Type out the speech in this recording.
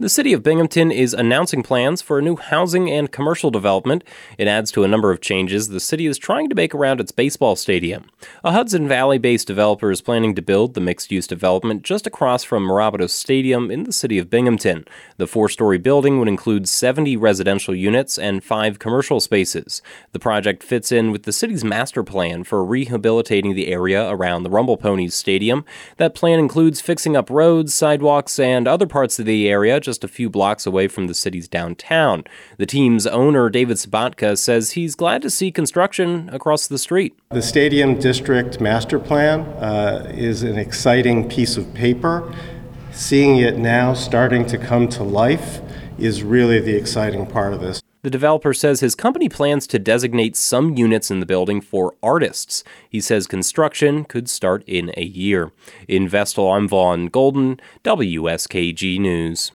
The city of Binghamton is announcing plans for a new housing and commercial development. It adds to a number of changes the city is trying to make around its baseball stadium. A Hudson Valley based developer is planning to build the mixed use development just across from Mirabito Stadium in the city of Binghamton. The four story building would include 70 residential units and five commercial spaces. The project fits in with the city's master plan for rehabilitating the area around the Rumble Ponies Stadium. That plan includes fixing up roads, sidewalks, and other parts of the area just a few blocks away from the city's downtown. The team's owner, David Sabatka, says he's glad to see construction across the street. The Stadium District Master Plan uh, is an exciting piece of paper. Seeing it now starting to come to life is really the exciting part of this. The developer says his company plans to designate some units in the building for artists. He says construction could start in a year. In Vestal, I'm Vaughn Golden, WSKG News.